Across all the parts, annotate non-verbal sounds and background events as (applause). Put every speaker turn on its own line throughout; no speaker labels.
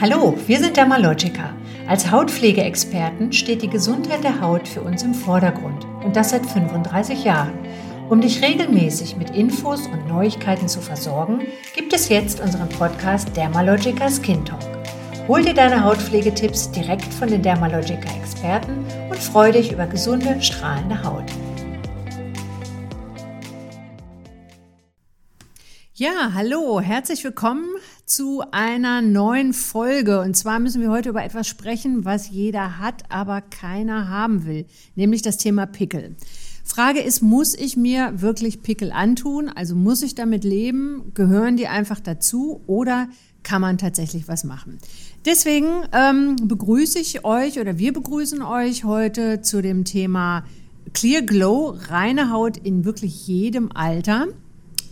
Hallo, wir sind Dermalogica. Als Hautpflegeexperten steht die Gesundheit der Haut für uns im Vordergrund und das seit 35 Jahren. Um dich regelmäßig mit Infos und Neuigkeiten zu versorgen, gibt es jetzt unseren Podcast Dermalogica Skin Talk. Hol dir deine Hautpflegetipps direkt von den Dermalogica-Experten und freu dich über gesunde, strahlende Haut. Ja, hallo, herzlich willkommen zu einer neuen Folge. Und zwar müssen wir heute über etwas sprechen, was jeder hat, aber keiner haben will, nämlich das Thema Pickel. Frage ist, muss ich mir wirklich Pickel antun? Also muss ich damit leben? Gehören die einfach dazu oder kann man tatsächlich was machen? Deswegen ähm, begrüße ich euch oder wir begrüßen euch heute zu dem Thema Clear Glow, reine Haut in wirklich jedem Alter.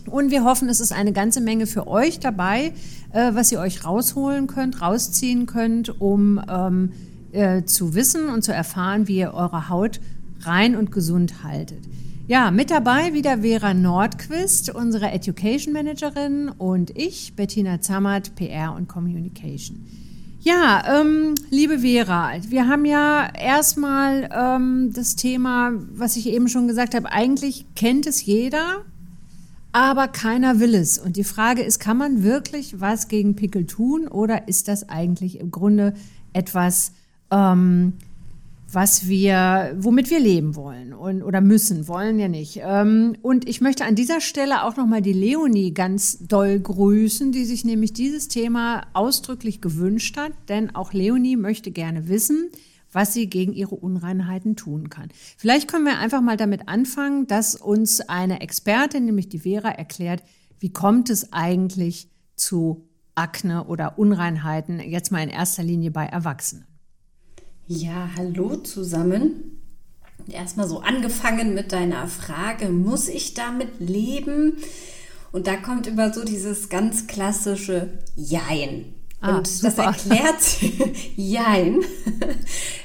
Und wir hoffen, es ist eine ganze Menge für euch dabei, äh, was ihr euch rausholen könnt, rausziehen könnt, um ähm, äh, zu wissen und zu erfahren, wie ihr eure Haut rein und gesund haltet. Ja, mit dabei wieder Vera Nordquist, unsere Education Managerin und ich, Bettina Zammert, PR und Communication. Ja, ähm, liebe Vera, wir haben ja erstmal ähm, das Thema, was ich eben schon gesagt habe, eigentlich kennt es jeder, aber keiner will es. Und die Frage ist, kann man wirklich was gegen Pickel tun oder ist das eigentlich im Grunde etwas, ähm, was wir, womit wir leben wollen und, oder müssen, wollen ja nicht. Ähm, und ich möchte an dieser Stelle auch nochmal die Leonie ganz doll grüßen, die sich nämlich dieses Thema ausdrücklich gewünscht hat, denn auch Leonie möchte gerne wissen, was sie gegen ihre Unreinheiten tun kann. Vielleicht können wir einfach mal damit anfangen, dass uns eine Expertin, nämlich die Vera, erklärt, wie kommt es eigentlich zu Akne oder Unreinheiten, jetzt mal in erster Linie bei Erwachsenen.
Ja, hallo zusammen. Erstmal so angefangen mit deiner Frage, muss ich damit leben? Und da kommt über so dieses ganz klassische Jein. Ah, und super. das erklärt, (laughs) jein,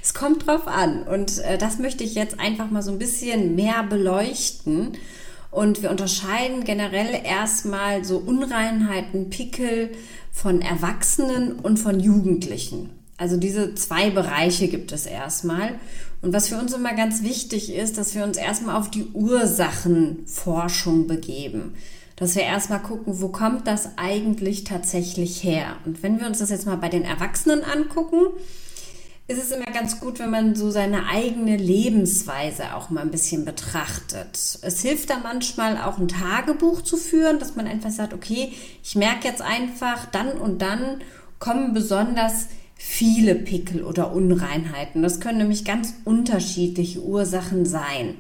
es kommt drauf an. Und äh, das möchte ich jetzt einfach mal so ein bisschen mehr beleuchten. Und wir unterscheiden generell erstmal so Unreinheiten, Pickel von Erwachsenen und von Jugendlichen. Also diese zwei Bereiche gibt es erstmal. Und was für uns immer ganz wichtig ist, dass wir uns erstmal auf die Ursachenforschung begeben dass wir erstmal gucken, wo kommt das eigentlich tatsächlich her? Und wenn wir uns das jetzt mal bei den Erwachsenen angucken, ist es immer ganz gut, wenn man so seine eigene Lebensweise auch mal ein bisschen betrachtet. Es hilft da manchmal auch ein Tagebuch zu führen, dass man einfach sagt, okay, ich merke jetzt einfach, dann und dann kommen besonders viele Pickel oder Unreinheiten. Das können nämlich ganz unterschiedliche Ursachen sein.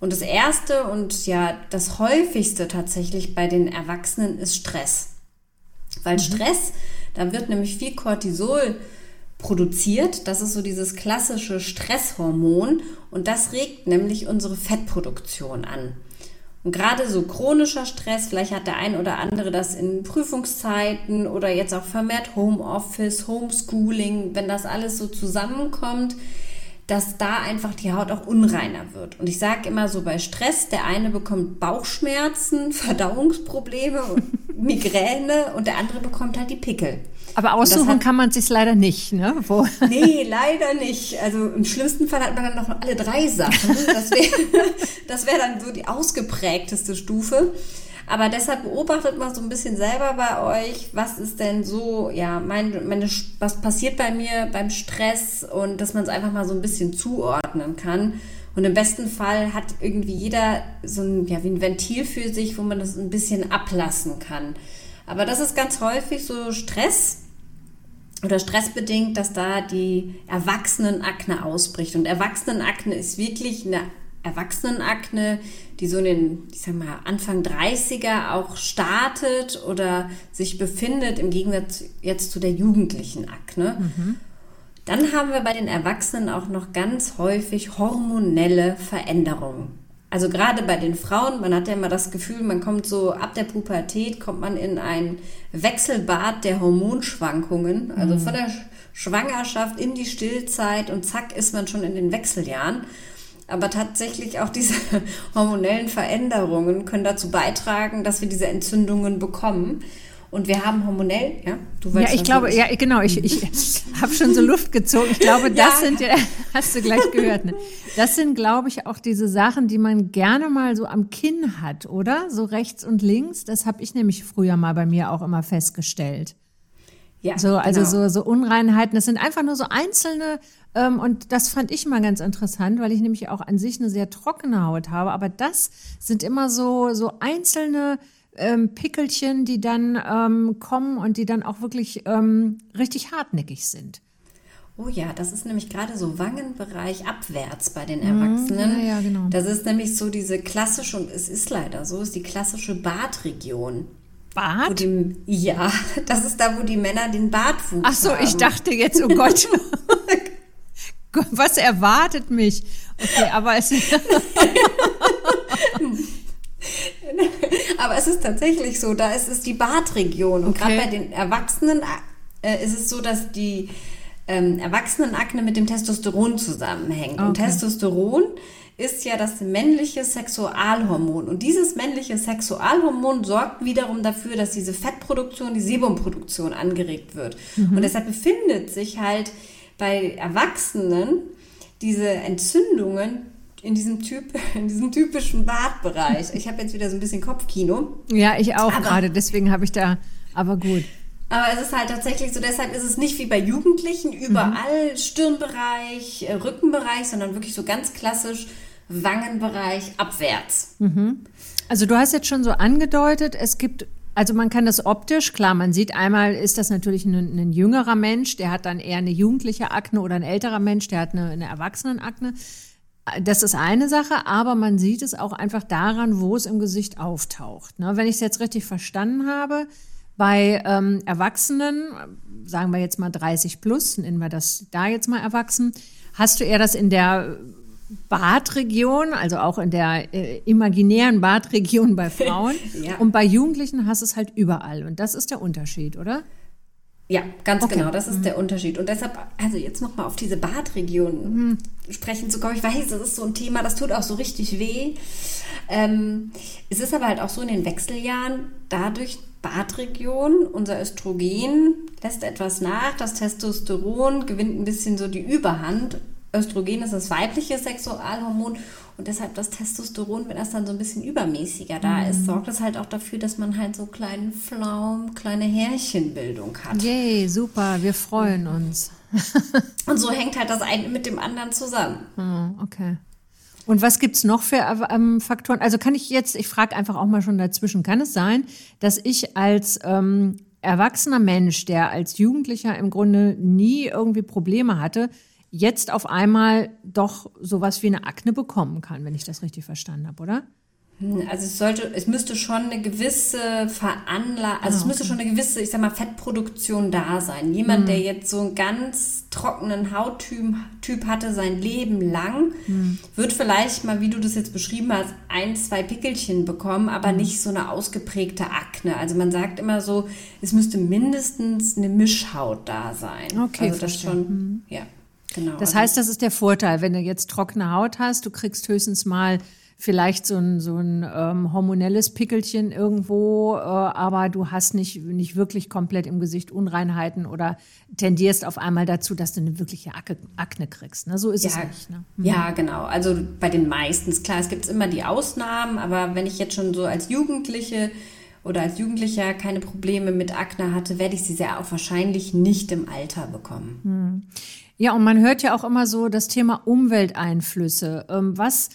Und das erste und ja das häufigste tatsächlich bei den Erwachsenen ist Stress. Weil mhm. Stress, da wird nämlich viel Cortisol produziert. Das ist so dieses klassische Stresshormon und das regt nämlich unsere Fettproduktion an. Und gerade so chronischer Stress, vielleicht hat der ein oder andere das in Prüfungszeiten oder jetzt auch vermehrt Homeoffice, Homeschooling, wenn das alles so zusammenkommt, dass da einfach die Haut auch unreiner wird. Und ich sage immer so bei Stress, der eine bekommt Bauchschmerzen, (laughs) Verdauungsprobleme und (laughs) Migräne und der andere bekommt halt die Pickel.
Aber aussuchen hat, kann man sich leider nicht, ne?
Wo? (laughs) Nee, leider nicht. Also im schlimmsten Fall hat man dann noch alle drei Sachen. Das wäre wär dann so die ausgeprägteste Stufe. Aber deshalb beobachtet mal so ein bisschen selber bei euch, was ist denn so, ja, mein, meine, was passiert bei mir beim Stress und dass man es einfach mal so ein bisschen zuordnen kann. Und im besten Fall hat irgendwie jeder so ein, ja, wie ein Ventil für sich, wo man das ein bisschen ablassen kann. Aber das ist ganz häufig so Stress oder stressbedingt, dass da die Erwachsenenakne ausbricht. Und Erwachsenenakne ist wirklich eine Erwachsenenakne, die so in den, ich sag mal, Anfang 30er auch startet oder sich befindet, im Gegensatz jetzt zu der jugendlichen Akne. Mhm. Dann haben wir bei den Erwachsenen auch noch ganz häufig hormonelle Veränderungen. Also gerade bei den Frauen, man hat ja immer das Gefühl, man kommt so ab der Pubertät, kommt man in ein Wechselbad der Hormonschwankungen. Also mhm. von der Schwangerschaft in die Stillzeit und zack ist man schon in den Wechseljahren. Aber tatsächlich auch diese (laughs) hormonellen Veränderungen können dazu beitragen, dass wir diese Entzündungen bekommen. Und wir haben hormonell, ja,
du weißt Ja, ich glaube, ja, genau, ich, ich (laughs) habe schon so Luft gezogen. Ich glaube, (laughs) das ja. sind ja, hast du gleich gehört, ne? Das sind, glaube ich, auch diese Sachen, die man gerne mal so am Kinn hat, oder? So rechts und links. Das habe ich nämlich früher mal bei mir auch immer festgestellt. Ja, so, also genau. so, so Unreinheiten. Das sind einfach nur so einzelne, ähm, und das fand ich mal ganz interessant, weil ich nämlich auch an sich eine sehr trockene Haut habe. Aber das sind immer so, so einzelne ähm, Pickelchen, die dann ähm, kommen und die dann auch wirklich ähm, richtig hartnäckig sind.
Oh ja, das ist nämlich gerade so Wangenbereich abwärts bei den Erwachsenen. Ja, ja, genau. Das ist nämlich so diese klassische, und es ist leider so, ist die klassische Bartregion.
Bart?
Die, ja, (laughs) das ist da, wo die Männer den Bartwuchs
Ach so, haben. ich dachte jetzt, oh Gott. (laughs) Was erwartet mich? Okay, aber es (laughs)
Aber es ist tatsächlich so, da ist es die Bartregion. Und okay. gerade bei den Erwachsenen äh, ist es so, dass die ähm, Erwachsenenakne mit dem Testosteron zusammenhängt. Okay. Und Testosteron ist ja das männliche Sexualhormon. Und dieses männliche Sexualhormon sorgt wiederum dafür, dass diese Fettproduktion, die Sebumproduktion angeregt wird. Mhm. Und deshalb befindet sich halt bei Erwachsenen diese Entzündungen in diesem Typ, (laughs) in diesem typischen Bartbereich. Ich habe jetzt wieder so ein bisschen Kopfkino.
Ja, ich auch gerade, deswegen habe ich da, aber gut.
Aber es ist halt tatsächlich so, deshalb ist es nicht wie bei Jugendlichen überall mhm. Stirnbereich, äh, Rückenbereich, sondern wirklich so ganz klassisch Wangenbereich abwärts.
Mhm. Also du hast jetzt schon so angedeutet, es gibt also man kann das optisch, klar, man sieht einmal, ist das natürlich ein, ein, jüngerer Mensch, der hat dann eher eine jugendliche Akne oder ein älterer Mensch, der hat eine, eine Erwachsenenakne. Das ist eine Sache, aber man sieht es auch einfach daran, wo es im Gesicht auftaucht. Ne? Wenn ich es jetzt richtig verstanden habe, bei ähm, Erwachsenen, sagen wir jetzt mal 30 plus, nennen wir das da jetzt mal erwachsen, hast du eher das in der Badregion, also auch in der äh, imaginären Badregion bei (laughs) Frauen. ja. Und bei Jugendlichen hast du es halt überall. Und das ist der Unterschied, oder?
Ja, ganz okay. genau, das ist mhm. der Unterschied. Und deshalb, also jetzt nochmal auf diese Badregion mhm. sprechen zu kommen. Ich weiß, das ist so ein Thema, das tut auch so richtig weh. Ähm, es ist aber halt auch so in den Wechseljahren, dadurch Badregion, unser Östrogen lässt etwas nach, das Testosteron gewinnt ein bisschen so die Überhand. Östrogen ist das weibliche Sexualhormon und deshalb das Testosteron, wenn das dann so ein bisschen übermäßiger da mhm. ist, sorgt es halt auch dafür, dass man halt so kleinen Flaum, kleine Härchenbildung hat.
Yay, super, wir freuen uns. (laughs)
und so hängt halt das eine mit dem anderen zusammen.
Oh, okay. Und was gibt es noch für ähm, Faktoren? Also kann ich jetzt, ich frage einfach auch mal schon dazwischen, kann es sein, dass ich als ähm, erwachsener Mensch, der als Jugendlicher im Grunde nie irgendwie Probleme hatte, jetzt auf einmal doch sowas wie eine Akne bekommen kann, wenn ich das richtig verstanden habe, oder?
Hm, also es sollte, es müsste schon eine gewisse Veranlagung, also ah, es müsste schon eine gewisse, ich sag mal, Fettproduktion da sein. Jemand, mhm. der jetzt so einen ganz trockenen Hauttyp typ hatte sein Leben lang, mhm. wird vielleicht mal, wie du das jetzt beschrieben hast, ein, zwei Pickelchen bekommen, aber mhm. nicht so eine ausgeprägte Akne. Also man sagt immer so, es müsste mindestens eine Mischhaut da sein.
Okay,
also das schon,
hm. ja. Genau. Das also heißt, das ist der Vorteil, wenn du jetzt trockene Haut hast, du kriegst höchstens mal vielleicht so ein, so ein ähm, hormonelles Pickelchen irgendwo, äh, aber du hast nicht, nicht wirklich komplett im Gesicht Unreinheiten oder tendierst auf einmal dazu, dass du eine wirkliche Akne, Akne kriegst. Ne? So ist
ja,
es nicht. Ne?
Mhm. Ja, genau. Also bei den meisten, klar, es gibt immer die Ausnahmen, aber wenn ich jetzt schon so als Jugendliche oder als Jugendlicher keine Probleme mit Akne hatte, werde ich sie sehr auch wahrscheinlich nicht im Alter bekommen.
Mhm. Ja, und man hört ja auch immer so das Thema Umwelteinflüsse. Ähm, was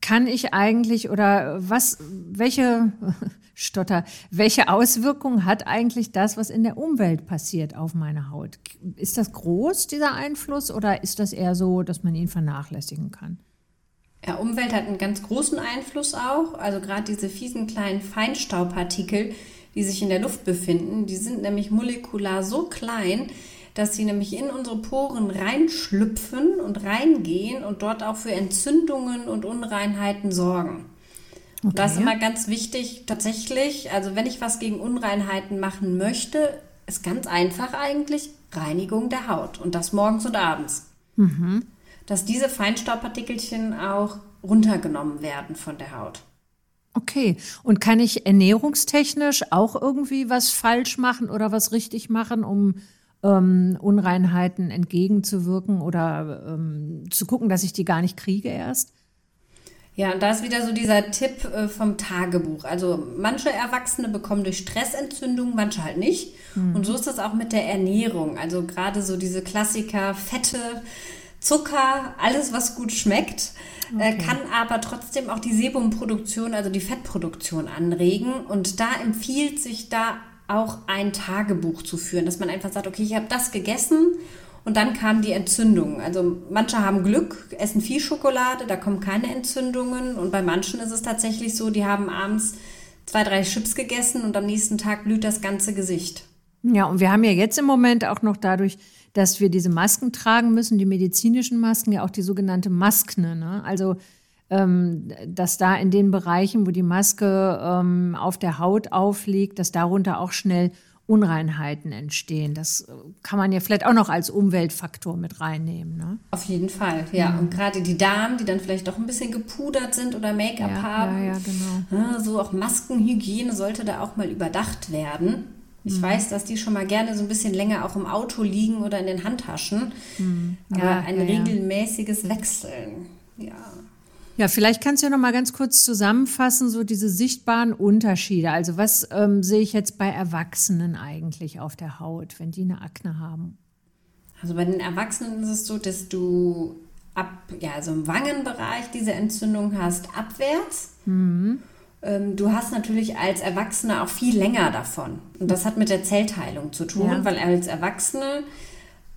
kann ich eigentlich oder was, welche, (laughs) Stotter, welche Auswirkungen hat eigentlich das, was in der Umwelt passiert auf meine Haut? Ist das groß, dieser Einfluss, oder ist das eher so, dass man ihn vernachlässigen kann?
Ja, Umwelt hat einen ganz großen Einfluss auch. Also gerade diese fiesen kleinen Feinstaubpartikel, die sich in der Luft befinden, die sind nämlich molekular so klein, dass sie nämlich in unsere Poren reinschlüpfen und reingehen und dort auch für Entzündungen und Unreinheiten sorgen. Okay. Und das ist immer ganz wichtig, tatsächlich, also wenn ich was gegen Unreinheiten machen möchte, ist ganz einfach eigentlich Reinigung der Haut und das morgens und abends. Mhm. Dass diese Feinstaubpartikelchen auch runtergenommen werden von der Haut.
Okay. Und kann ich ernährungstechnisch auch irgendwie was falsch machen oder was richtig machen, um ähm, Unreinheiten entgegenzuwirken oder ähm, zu gucken, dass ich die gar nicht kriege erst?
Ja, und da ist wieder so dieser Tipp äh, vom Tagebuch. Also manche Erwachsene bekommen durch Stressentzündung, manche halt nicht. Mhm. Und so ist das auch mit der Ernährung. Also gerade so diese Klassiker, Fette, Zucker, alles, was gut schmeckt, äh, okay. kann aber trotzdem auch die Sebumproduktion, also die Fettproduktion anregen. Und da empfiehlt sich da auch ein Tagebuch zu führen, dass man einfach sagt, okay, ich habe das gegessen und dann kam die Entzündung. Also manche haben Glück, essen viel Schokolade, da kommen keine Entzündungen. Und bei manchen ist es tatsächlich so, die haben abends zwei, drei Chips gegessen und am nächsten Tag blüht das ganze Gesicht.
Ja, und wir haben ja jetzt im Moment auch noch dadurch, dass wir diese Masken tragen müssen, die medizinischen Masken, ja auch die sogenannte Maskne. Ne? Also dass da in den Bereichen, wo die Maske ähm, auf der Haut aufliegt, dass darunter auch schnell Unreinheiten entstehen. Das äh, kann man ja vielleicht auch noch als Umweltfaktor mit reinnehmen. Ne?
Auf jeden Fall, ja. Mhm. Und gerade die Damen, die dann vielleicht doch ein bisschen gepudert sind oder Make-up
ja,
haben.
Ja, ja, genau.
So auch Maskenhygiene sollte da auch mal überdacht werden. Ich mhm. weiß, dass die schon mal gerne so ein bisschen länger auch im Auto liegen oder in den Handtaschen. Mhm. Aber ja, ein regelmäßiges Wechseln, ja.
Ja, vielleicht kannst du ja noch mal ganz kurz zusammenfassen, so diese sichtbaren Unterschiede. Also was ähm, sehe ich jetzt bei Erwachsenen eigentlich auf der Haut, wenn die eine Akne haben?
Also bei den Erwachsenen ist es so, dass du ab, ja, also im Wangenbereich diese Entzündung hast, abwärts. Mhm. Ähm, du hast natürlich als Erwachsene auch viel länger davon. Und das hat mit der Zellteilung zu tun, ja. weil als Erwachsene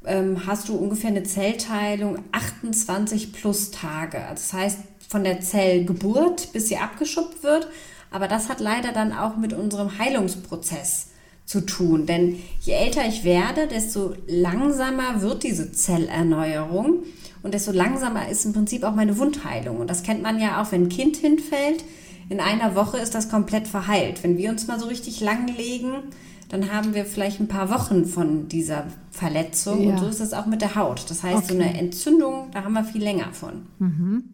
ähm, hast du ungefähr eine Zellteilung 28 plus Tage. Also das heißt, von der Zellgeburt, bis sie abgeschuppt wird. Aber das hat leider dann auch mit unserem Heilungsprozess zu tun. Denn je älter ich werde, desto langsamer wird diese Zellerneuerung und desto langsamer ist im Prinzip auch meine Wundheilung. Und das kennt man ja auch, wenn ein Kind hinfällt. In einer Woche ist das komplett verheilt. Wenn wir uns mal so richtig langlegen, dann haben wir vielleicht ein paar Wochen von dieser Verletzung. Ja. Und so ist es auch mit der Haut. Das heißt, okay. so eine Entzündung, da haben wir viel länger von.
Mhm.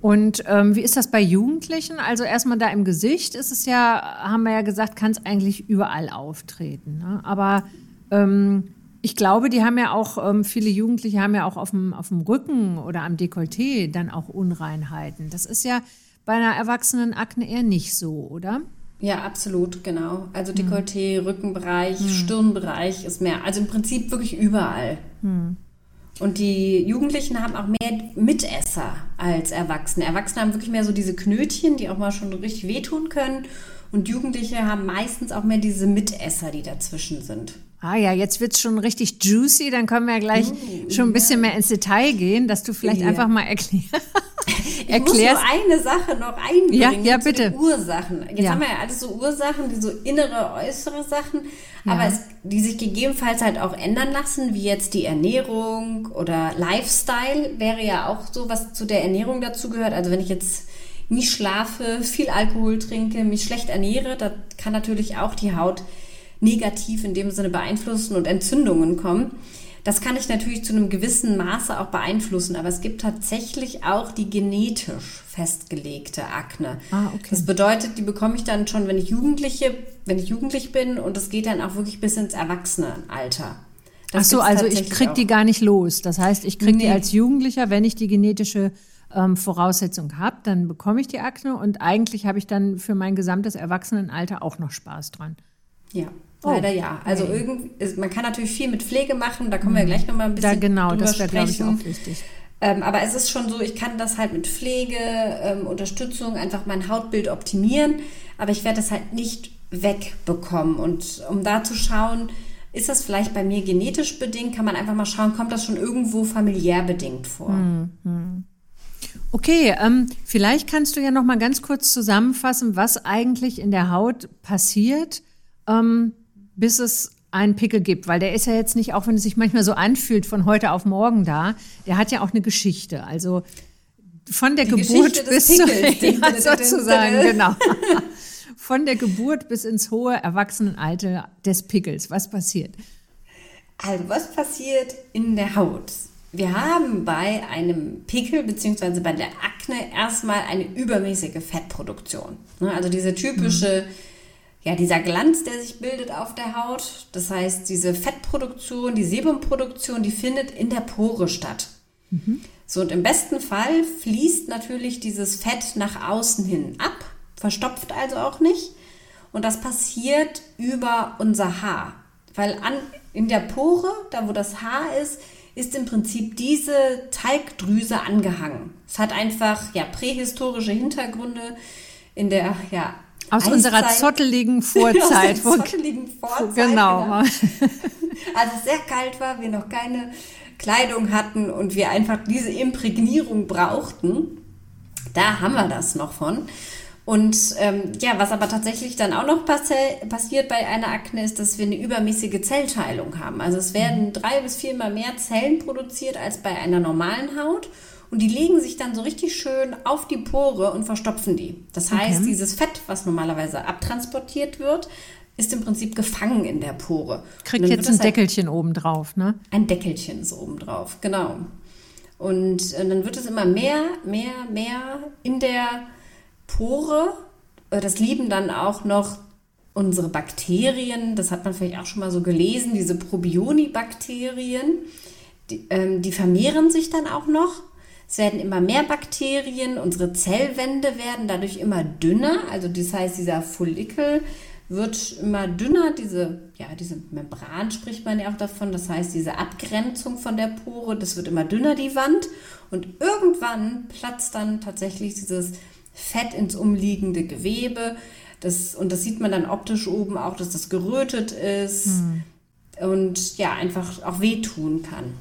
Und ähm, wie ist das bei Jugendlichen? Also erstmal da im Gesicht ist es ja, haben wir ja gesagt, kann es eigentlich überall auftreten. Ne? Aber ähm, ich glaube, die haben ja auch, ähm, viele Jugendliche haben ja auch auf dem, auf dem Rücken oder am Dekolleté dann auch Unreinheiten. Das ist ja bei einer erwachsenen Akne eher nicht so, oder?
Ja, absolut, genau. Also Dekolleté, hm. Rückenbereich, hm. Stirnbereich ist mehr. Also im Prinzip wirklich überall. Hm. Und die Jugendlichen haben auch mehr Mitesser als Erwachsene. Erwachsene haben wirklich mehr so diese Knötchen, die auch mal schon richtig wehtun können. Und Jugendliche haben meistens auch mehr diese Mitesser, die dazwischen sind.
Ah ja, jetzt wird's schon richtig juicy. Dann können wir ja gleich uh, schon ein bisschen mehr ins Detail gehen, dass du vielleicht ja. einfach mal erklärst. (laughs)
ich muss nur eine Sache noch einbringen.
Ja, ja bitte.
Ursachen. Jetzt ja. haben wir ja alles so Ursachen, die so innere, äußere Sachen, ja. aber es, die sich gegebenenfalls halt auch ändern lassen, wie jetzt die Ernährung oder Lifestyle wäre ja auch so, was zu der Ernährung dazu gehört. Also wenn ich jetzt nicht schlafe, viel Alkohol trinke, mich schlecht ernähre, da kann natürlich auch die Haut negativ in dem Sinne beeinflussen und Entzündungen kommen. Das kann ich natürlich zu einem gewissen Maße auch beeinflussen, aber es gibt tatsächlich auch die genetisch festgelegte Akne. Ah, okay. Das bedeutet, die bekomme ich dann schon, wenn ich Jugendliche, wenn ich jugendlich bin und es geht dann auch wirklich bis ins Erwachsenenalter.
Das Ach so, also ich kriege die gar nicht los. Das heißt, ich kriege nee. die als Jugendlicher, wenn ich die genetische ähm, Voraussetzung habe, dann bekomme ich die Akne und eigentlich habe ich dann für mein gesamtes Erwachsenenalter auch noch Spaß dran.
Ja, Oh, Leider ja. Also okay. irgendwie, man kann natürlich viel mit Pflege machen, da kommen wir mhm. gleich nochmal ein bisschen. Da,
genau, das wäre, glaube ich, auch wichtig.
Ähm, aber es ist schon so, ich kann das halt mit Pflege, ähm, Unterstützung, einfach mein Hautbild optimieren, aber ich werde das halt nicht wegbekommen. Und um da zu schauen, ist das vielleicht bei mir genetisch bedingt, kann man einfach mal schauen, kommt das schon irgendwo familiär bedingt vor. Mhm.
Okay, ähm, vielleicht kannst du ja noch mal ganz kurz zusammenfassen, was eigentlich in der Haut passiert, ähm, bis es einen Pickel gibt, weil der ist ja jetzt nicht, auch wenn es sich manchmal so anfühlt, von heute auf morgen da. Der hat ja auch eine Geschichte. Also von der Die Geburt bis zu, (laughs) ja, sozusagen, genau. (laughs) Von der Geburt bis ins hohe Erwachsenenalter des Pickels. Was passiert?
Also was passiert in der Haut? wir haben bei einem Pickel bzw. bei der Akne erstmal eine übermäßige Fettproduktion. Ne, also diese typische, mhm. Ja, dieser Glanz, der sich bildet auf der Haut. Das heißt, diese Fettproduktion, die Sebumproduktion, die findet in der Pore statt. Mhm. So, und im besten Fall fließt natürlich dieses Fett nach außen hin ab, verstopft also auch nicht. Und das passiert über unser Haar. Weil an, in der Pore, da wo das Haar ist, ist im Prinzip diese Talgdrüse angehangen. Es hat einfach ja prähistorische Hintergründe in der ja
aus Eiszeit. unserer zotteligen (laughs) Vorzeit.
Aus der zotteligen Vorzeit. Genau. genau. (laughs) Als es sehr kalt war, wir noch keine Kleidung hatten und wir einfach diese Imprägnierung brauchten, da haben wir das noch von. Und ähm, ja, was aber tatsächlich dann auch noch passi passiert bei einer Akne ist, dass wir eine übermäßige Zellteilung haben. Also es werden drei bis viermal mehr Zellen produziert als bei einer normalen Haut. Und die legen sich dann so richtig schön auf die Pore und verstopfen die. Das heißt, okay. dieses Fett, was normalerweise abtransportiert wird, ist im Prinzip gefangen in der Pore.
Kriegt jetzt ein halt Deckelchen oben drauf, ne?
Ein Deckelchen ist oben drauf, genau. Und, und äh, dann wird es immer mehr, mehr, mehr in der Pore. Äh, das lieben dann auch noch unsere Bakterien. Das hat man vielleicht auch schon mal so gelesen, diese Probioni-Bakterien. Die, ähm, die vermehren sich dann auch noch. Es werden immer mehr Bakterien, unsere Zellwände werden dadurch immer dünner. Also das heißt, dieser Follikel wird immer dünner, diese, ja, diese Membran spricht man ja auch davon, das heißt diese Abgrenzung von der Pore, das wird immer dünner, die Wand. Und irgendwann platzt dann tatsächlich dieses Fett ins umliegende Gewebe. Das, und das sieht man dann optisch oben auch, dass das gerötet ist hm. und ja, einfach auch wehtun kann.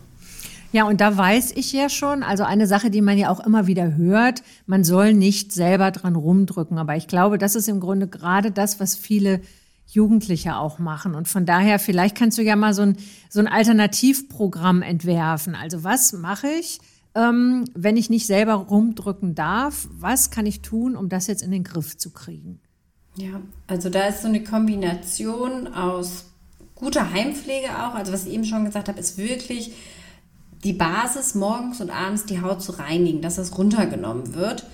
Ja, und da weiß ich ja schon, also eine Sache, die man ja auch immer wieder hört, man soll nicht selber dran rumdrücken. Aber ich glaube, das ist im Grunde gerade das, was viele Jugendliche auch machen. Und von daher, vielleicht kannst du ja mal so ein, so ein Alternativprogramm entwerfen. Also was mache ich, ähm, wenn ich nicht selber rumdrücken darf? Was kann ich tun, um das jetzt in den Griff zu kriegen?
Ja, also da ist so eine Kombination aus guter Heimpflege auch. Also was ich eben schon gesagt habe, ist wirklich die Basis morgens und abends die Haut zu reinigen, dass das runtergenommen wird.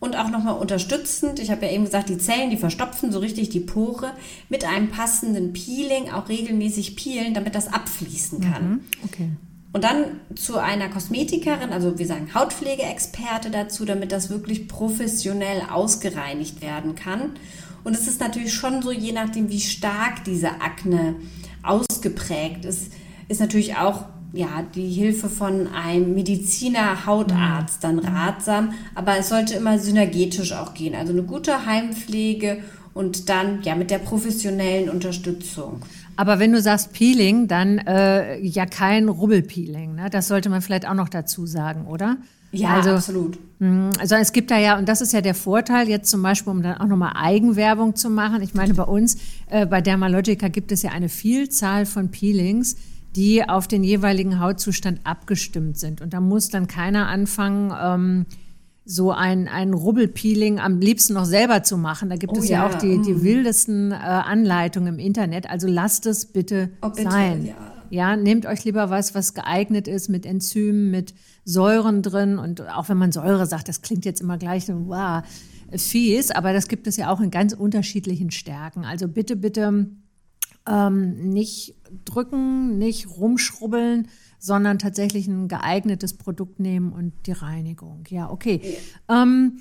Und auch nochmal unterstützend, ich habe ja eben gesagt, die Zellen, die verstopfen so richtig die Pore, mit einem passenden Peeling auch regelmäßig peelen, damit das abfließen kann. Mhm, okay. Und dann zu einer Kosmetikerin, also wir sagen Hautpflegeexperte dazu, damit das wirklich professionell ausgereinigt werden kann. Und es ist natürlich schon so, je nachdem, wie stark diese Akne ausgeprägt ist, ist natürlich auch ja, die Hilfe von einem Mediziner, Hautarzt dann ratsam. Aber es sollte immer synergetisch auch gehen. Also eine gute Heimpflege und dann ja mit der professionellen Unterstützung.
Aber wenn du sagst Peeling, dann äh, ja kein Rubbelpeeling. Ne? Das sollte man vielleicht auch noch dazu sagen, oder?
Ja, also, absolut.
Mh, also es gibt da ja, und das ist ja der Vorteil, jetzt zum Beispiel, um dann auch nochmal Eigenwerbung zu machen. Ich meine, bei uns, äh, bei Dermalogica gibt es ja eine Vielzahl von Peelings, die auf den jeweiligen Hautzustand abgestimmt sind. Und da muss dann keiner anfangen, ähm, so ein, ein Rubbelpeeling am liebsten noch selber zu machen. Da gibt oh, es ja, ja, auch die, die mm. wildesten äh, Anleitungen im Internet. Also lasst es bitte, oh, bitte sein. Ja. ja, nehmt euch lieber was, was geeignet ist mit Enzymen, mit Säuren drin. Und auch wenn man Säure sagt, das klingt jetzt immer gleich so, wow, fies, aber das gibt es ja auch in ganz unterschiedlichen Stärken. Also bitte, bitte ähm, nicht drücken, nicht rumschrubbeln, sondern tatsächlich ein geeignetes Produkt nehmen und die Reinigung. Ja, okay. Ja. Ähm,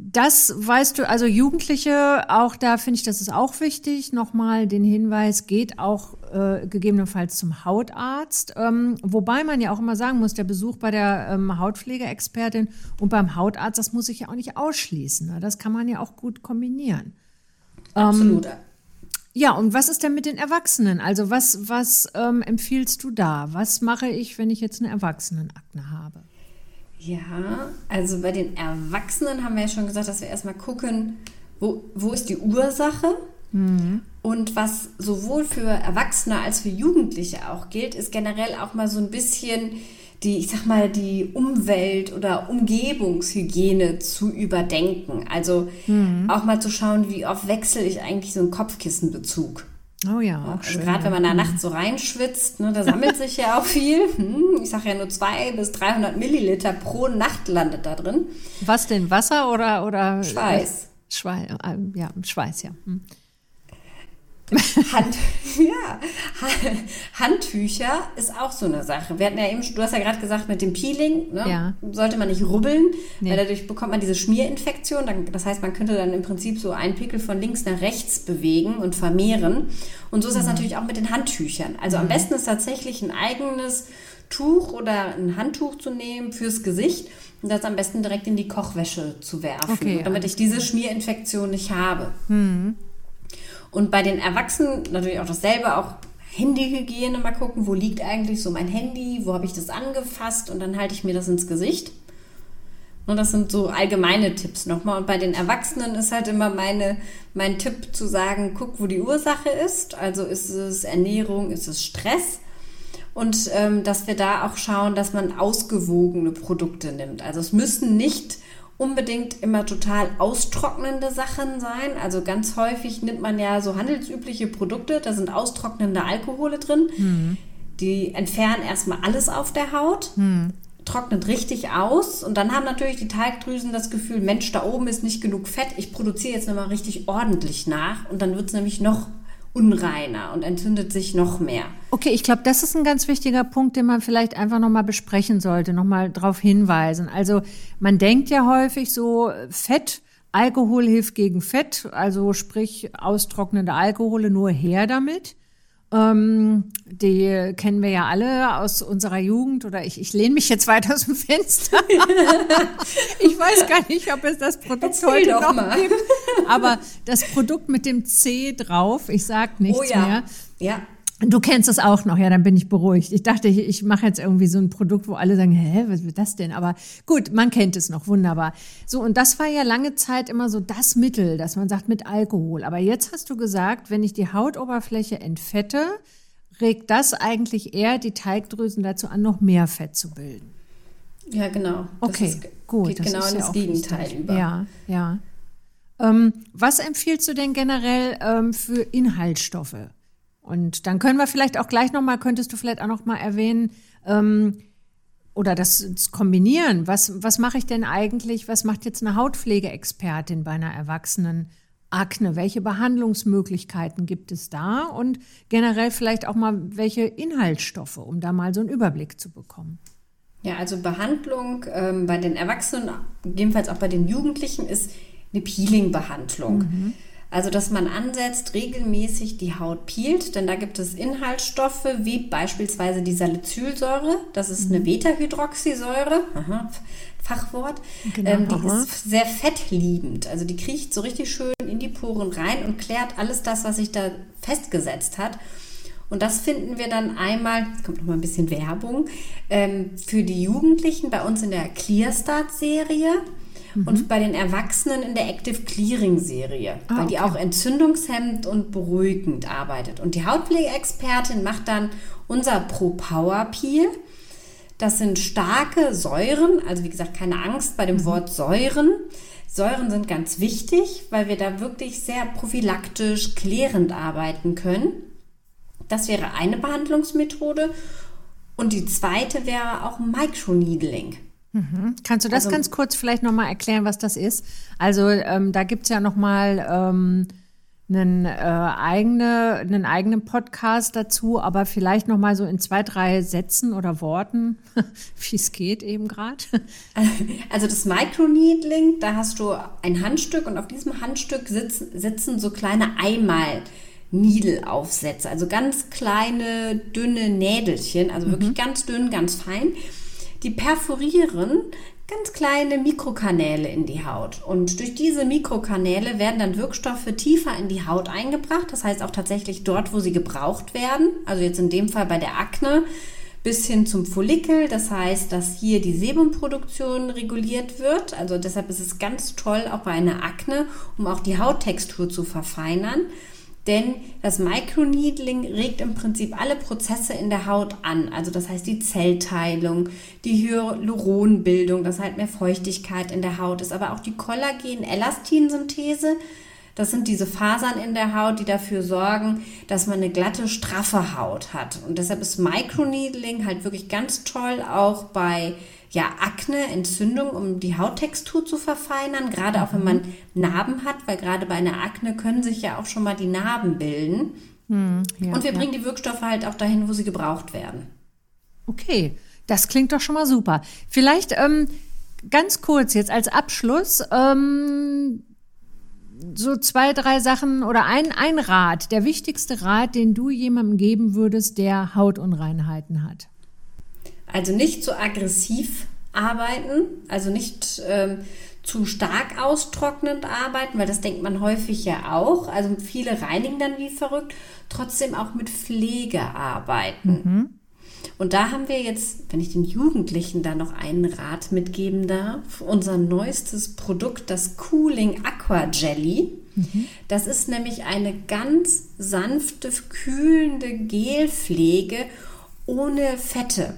das weißt du, also Jugendliche, auch da finde ich, das ist auch wichtig. Nochmal den Hinweis, geht auch äh, gegebenenfalls zum Hautarzt. Ähm, wobei man ja auch immer sagen muss, der Besuch bei der ähm, Hautpflegeexpertin und beim Hautarzt, das muss ich ja auch nicht ausschließen. Ne? Das kann man ja auch gut kombinieren.
Absolut. Ähm,
ja, und was ist denn mit den Erwachsenen? Also was, was ähm, empfiehlst du da? Was mache ich, wenn ich jetzt eine Erwachsenenakne habe?
Ja, also bei den Erwachsenen haben wir ja schon gesagt, dass wir erstmal gucken, wo, wo ist die Ursache? Mhm. Und was sowohl für Erwachsene als für Jugendliche auch gilt, ist generell auch mal so ein bisschen die, ich sag mal, die Umwelt- oder Umgebungshygiene zu überdenken. Also mhm. auch mal zu schauen, wie oft wechsle ich eigentlich so einen Kopfkissenbezug.
Oh ja, auch
also Gerade wenn man da nachts so reinschwitzt, ne, da sammelt sich ja auch viel. Hm, ich sage ja nur 200 bis 300 Milliliter pro Nacht landet da drin.
Was denn, Wasser oder? oder
Schweiß.
Schweiß, äh, ja, Schweiß, ja. Hm.
Hand, (laughs) ja, Handtücher ist auch so eine Sache. Wir hatten ja eben, du hast ja gerade gesagt, mit dem Peeling, ne, ja. sollte man nicht rubbeln, nee. weil dadurch bekommt man diese Schmierinfektion. Das heißt, man könnte dann im Prinzip so einen Pickel von links nach rechts bewegen und vermehren. Und so ist das mhm. natürlich auch mit den Handtüchern. Also mhm. am besten ist tatsächlich ein eigenes Tuch oder ein Handtuch zu nehmen fürs Gesicht und das am besten direkt in die Kochwäsche zu werfen, okay, damit ich diese Schmierinfektion nicht habe. Mhm. Und bei den Erwachsenen natürlich auch dasselbe, auch Handyhygiene mal gucken, wo liegt eigentlich so mein Handy, wo habe ich das angefasst und dann halte ich mir das ins Gesicht. Und das sind so allgemeine Tipps nochmal. Und bei den Erwachsenen ist halt immer meine, mein Tipp zu sagen, guck, wo die Ursache ist. Also ist es Ernährung, ist es Stress? Und ähm, dass wir da auch schauen, dass man ausgewogene Produkte nimmt. Also es müssen nicht unbedingt immer total austrocknende Sachen sein. Also ganz häufig nimmt man ja so handelsübliche Produkte, da sind austrocknende Alkohole drin. Mhm. Die entfernen erstmal alles auf der Haut. Mhm trocknet richtig aus und dann haben natürlich die Teigdrüsen das Gefühl, Mensch, da oben ist nicht genug Fett, ich produziere jetzt nochmal richtig ordentlich nach und dann wird es nämlich noch unreiner und entzündet sich noch mehr.
Okay, ich glaube, das ist ein ganz wichtiger Punkt, den man vielleicht einfach nochmal besprechen sollte, nochmal darauf hinweisen. Also man denkt ja häufig so, Fett, Alkohol hilft gegen Fett, also sprich austrocknende Alkohole, nur her damit. Ähm, die kennen wir ja alle aus unserer Jugend oder ich, ich lehne mich jetzt weit aus dem Fenster. (laughs) ich weiß gar nicht, ob es das Produkt Erzähl heute noch mal. gibt. Aber das Produkt mit dem C drauf, ich sag nichts
oh ja.
mehr.
Ja.
Du kennst es auch noch, ja, dann bin ich beruhigt. Ich dachte, ich, ich mache jetzt irgendwie so ein Produkt, wo alle sagen, hä, was wird das denn? Aber gut, man kennt es noch, wunderbar. So, und das war ja lange Zeit immer so das Mittel, dass man sagt mit Alkohol. Aber jetzt hast du gesagt, wenn ich die Hautoberfläche entfette, regt das eigentlich eher die Teigdrüsen dazu an, noch mehr Fett zu bilden.
Ja, genau.
Das okay,
ist,
gut.
Geht genau in das Gegenteil wichtig. über.
Ja, ja. Ähm, was empfiehlst du denn generell ähm, für Inhaltsstoffe? Und dann können wir vielleicht auch gleich nochmal, könntest du vielleicht auch nochmal erwähnen, ähm, oder das, das, kombinieren. Was, was mache ich denn eigentlich? Was macht jetzt eine Hautpflegeexpertin bei einer Erwachsenen Akne? Welche Behandlungsmöglichkeiten gibt es da? Und generell vielleicht auch mal welche Inhaltsstoffe, um da mal so einen Überblick zu bekommen.
Ja, also Behandlung ähm, bei den Erwachsenen, gegebenenfalls auch bei den Jugendlichen, ist eine Peeling-Behandlung. Mhm. Also, dass man ansetzt, regelmäßig die Haut peelt, denn da gibt es Inhaltsstoffe wie beispielsweise die Salicylsäure. Das ist eine mhm. Beta-Hydroxysäure. Aha, Fachwort. Genau, ähm, die aha. ist sehr fettliebend. Also die kriecht so richtig schön in die Poren rein und klärt alles das, was sich da festgesetzt hat. Und das finden wir dann einmal, kommt noch mal ein bisschen Werbung, ähm, für die Jugendlichen bei uns in der Clearstart-Serie mhm. und bei den Erwachsenen in der Active Clearing Serie, ah, weil die auch entzündungshemmend und beruhigend arbeitet. Und die Hautpflegeexpertin macht dann unser Pro Power Peel. Das sind starke Säuren, also wie gesagt, keine Angst bei dem mhm. Wort Säuren. Säuren sind ganz wichtig, weil wir da wirklich sehr prophylaktisch klärend arbeiten können. Das wäre eine Behandlungsmethode. Und die zweite wäre auch Microneedling.
Mhm. Kannst du das also, ganz kurz vielleicht nochmal erklären, was das ist? Also ähm, da gibt es ja nochmal ähm, einen, äh, eigene, einen eigenen Podcast dazu, aber vielleicht nochmal so in zwei, drei Sätzen oder Worten, (laughs) wie es geht eben gerade. (laughs)
Also das Microneedling, da hast du ein Handstück und auf diesem Handstück sitzen, sitzen so kleine Eimal. Niedelaufsätze, also ganz kleine, dünne Nädelchen, also wirklich mhm. ganz dünn, ganz fein die perforieren ganz kleine Mikrokanäle in die Haut. Und durch diese Mikrokanäle werden dann Wirkstoffe tiefer in die Haut eingebracht. Das heißt auch tatsächlich dort, wo sie gebraucht werden. Also jetzt in dem Fall bei der Akne bis hin zum Follikel. Das heißt, dass hier die Sebumproduktion reguliert wird. Also deshalb ist es ganz toll, auch bei einer Akne, um auch die Hauttextur zu verfeinern. Denn das Microneedling regt im Prinzip alle Prozesse in der Haut an. Also das heißt die Zellteilung, die Hyaluronbildung, dass halt mehr Feuchtigkeit in der Haut ist, aber auch die Kollagen-Elastinsynthese. Das sind diese Fasern in der Haut, die dafür sorgen, dass man eine glatte, straffe Haut hat. Und deshalb ist Microneedling halt wirklich ganz toll, auch bei ja, Akne, Entzündung, um die Hauttextur zu verfeinern, gerade auch wenn man Narben hat, weil gerade bei einer Akne können sich ja auch schon mal die Narben bilden. Hm, ja, und wir ja. bringen die Wirkstoffe halt auch dahin, wo sie gebraucht werden.
Okay, das klingt doch schon mal super. Vielleicht ähm, ganz kurz jetzt als Abschluss. Ähm, so zwei, drei Sachen oder ein, ein Rat, der wichtigste Rat, den du jemandem geben würdest, der Hautunreinheiten hat.
Also nicht zu aggressiv arbeiten, also nicht ähm, zu stark austrocknend arbeiten, weil das denkt man häufig ja auch. Also viele reinigen dann wie verrückt, trotzdem auch mit Pflege arbeiten. Mhm. Und da haben wir jetzt, wenn ich den Jugendlichen da noch einen Rat mitgeben darf, unser neuestes Produkt, das Cooling Aqua Jelly. Mhm. Das ist nämlich eine ganz sanfte, kühlende Gelpflege ohne Fette.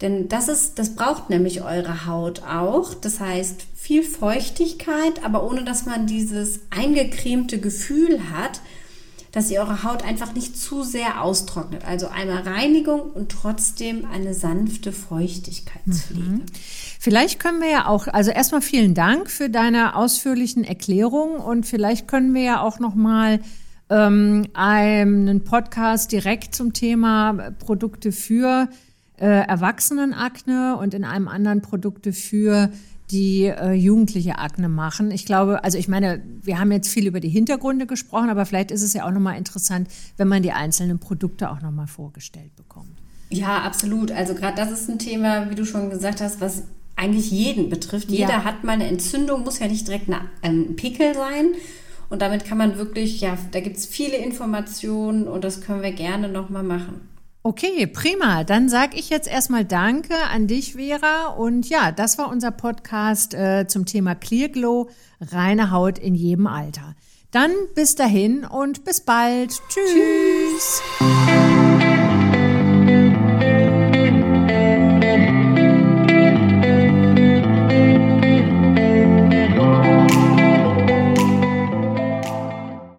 Denn das ist, das braucht nämlich eure Haut auch. Das heißt, viel Feuchtigkeit, aber ohne dass man dieses eingecremte Gefühl hat, dass ihr eure Haut einfach nicht zu sehr austrocknet. Also einmal Reinigung und trotzdem eine sanfte Feuchtigkeitspflege. Mhm.
Vielleicht können wir ja auch, also erstmal vielen Dank für deine ausführlichen Erklärungen und vielleicht können wir ja auch noch mal ähm, einen Podcast direkt zum Thema Produkte für äh, Erwachsenenakne und in einem anderen Produkte für die äh, jugendliche Akne machen. Ich glaube, also ich meine, wir haben jetzt viel über die Hintergründe gesprochen, aber vielleicht ist es ja auch nochmal interessant, wenn man die einzelnen Produkte auch nochmal vorgestellt bekommt.
Ja, absolut. Also gerade das ist ein Thema, wie du schon gesagt hast, was eigentlich jeden betrifft. Jeder ja. hat mal eine Entzündung, muss ja nicht direkt ein Pickel sein. Und damit kann man wirklich, ja, da gibt es viele Informationen und das können wir gerne nochmal machen.
Okay, prima. Dann sage ich jetzt erstmal Danke an dich, Vera. Und ja, das war unser Podcast äh, zum Thema Clear Glow, reine Haut in jedem Alter. Dann bis dahin und bis bald. Tschüss. Tschüss.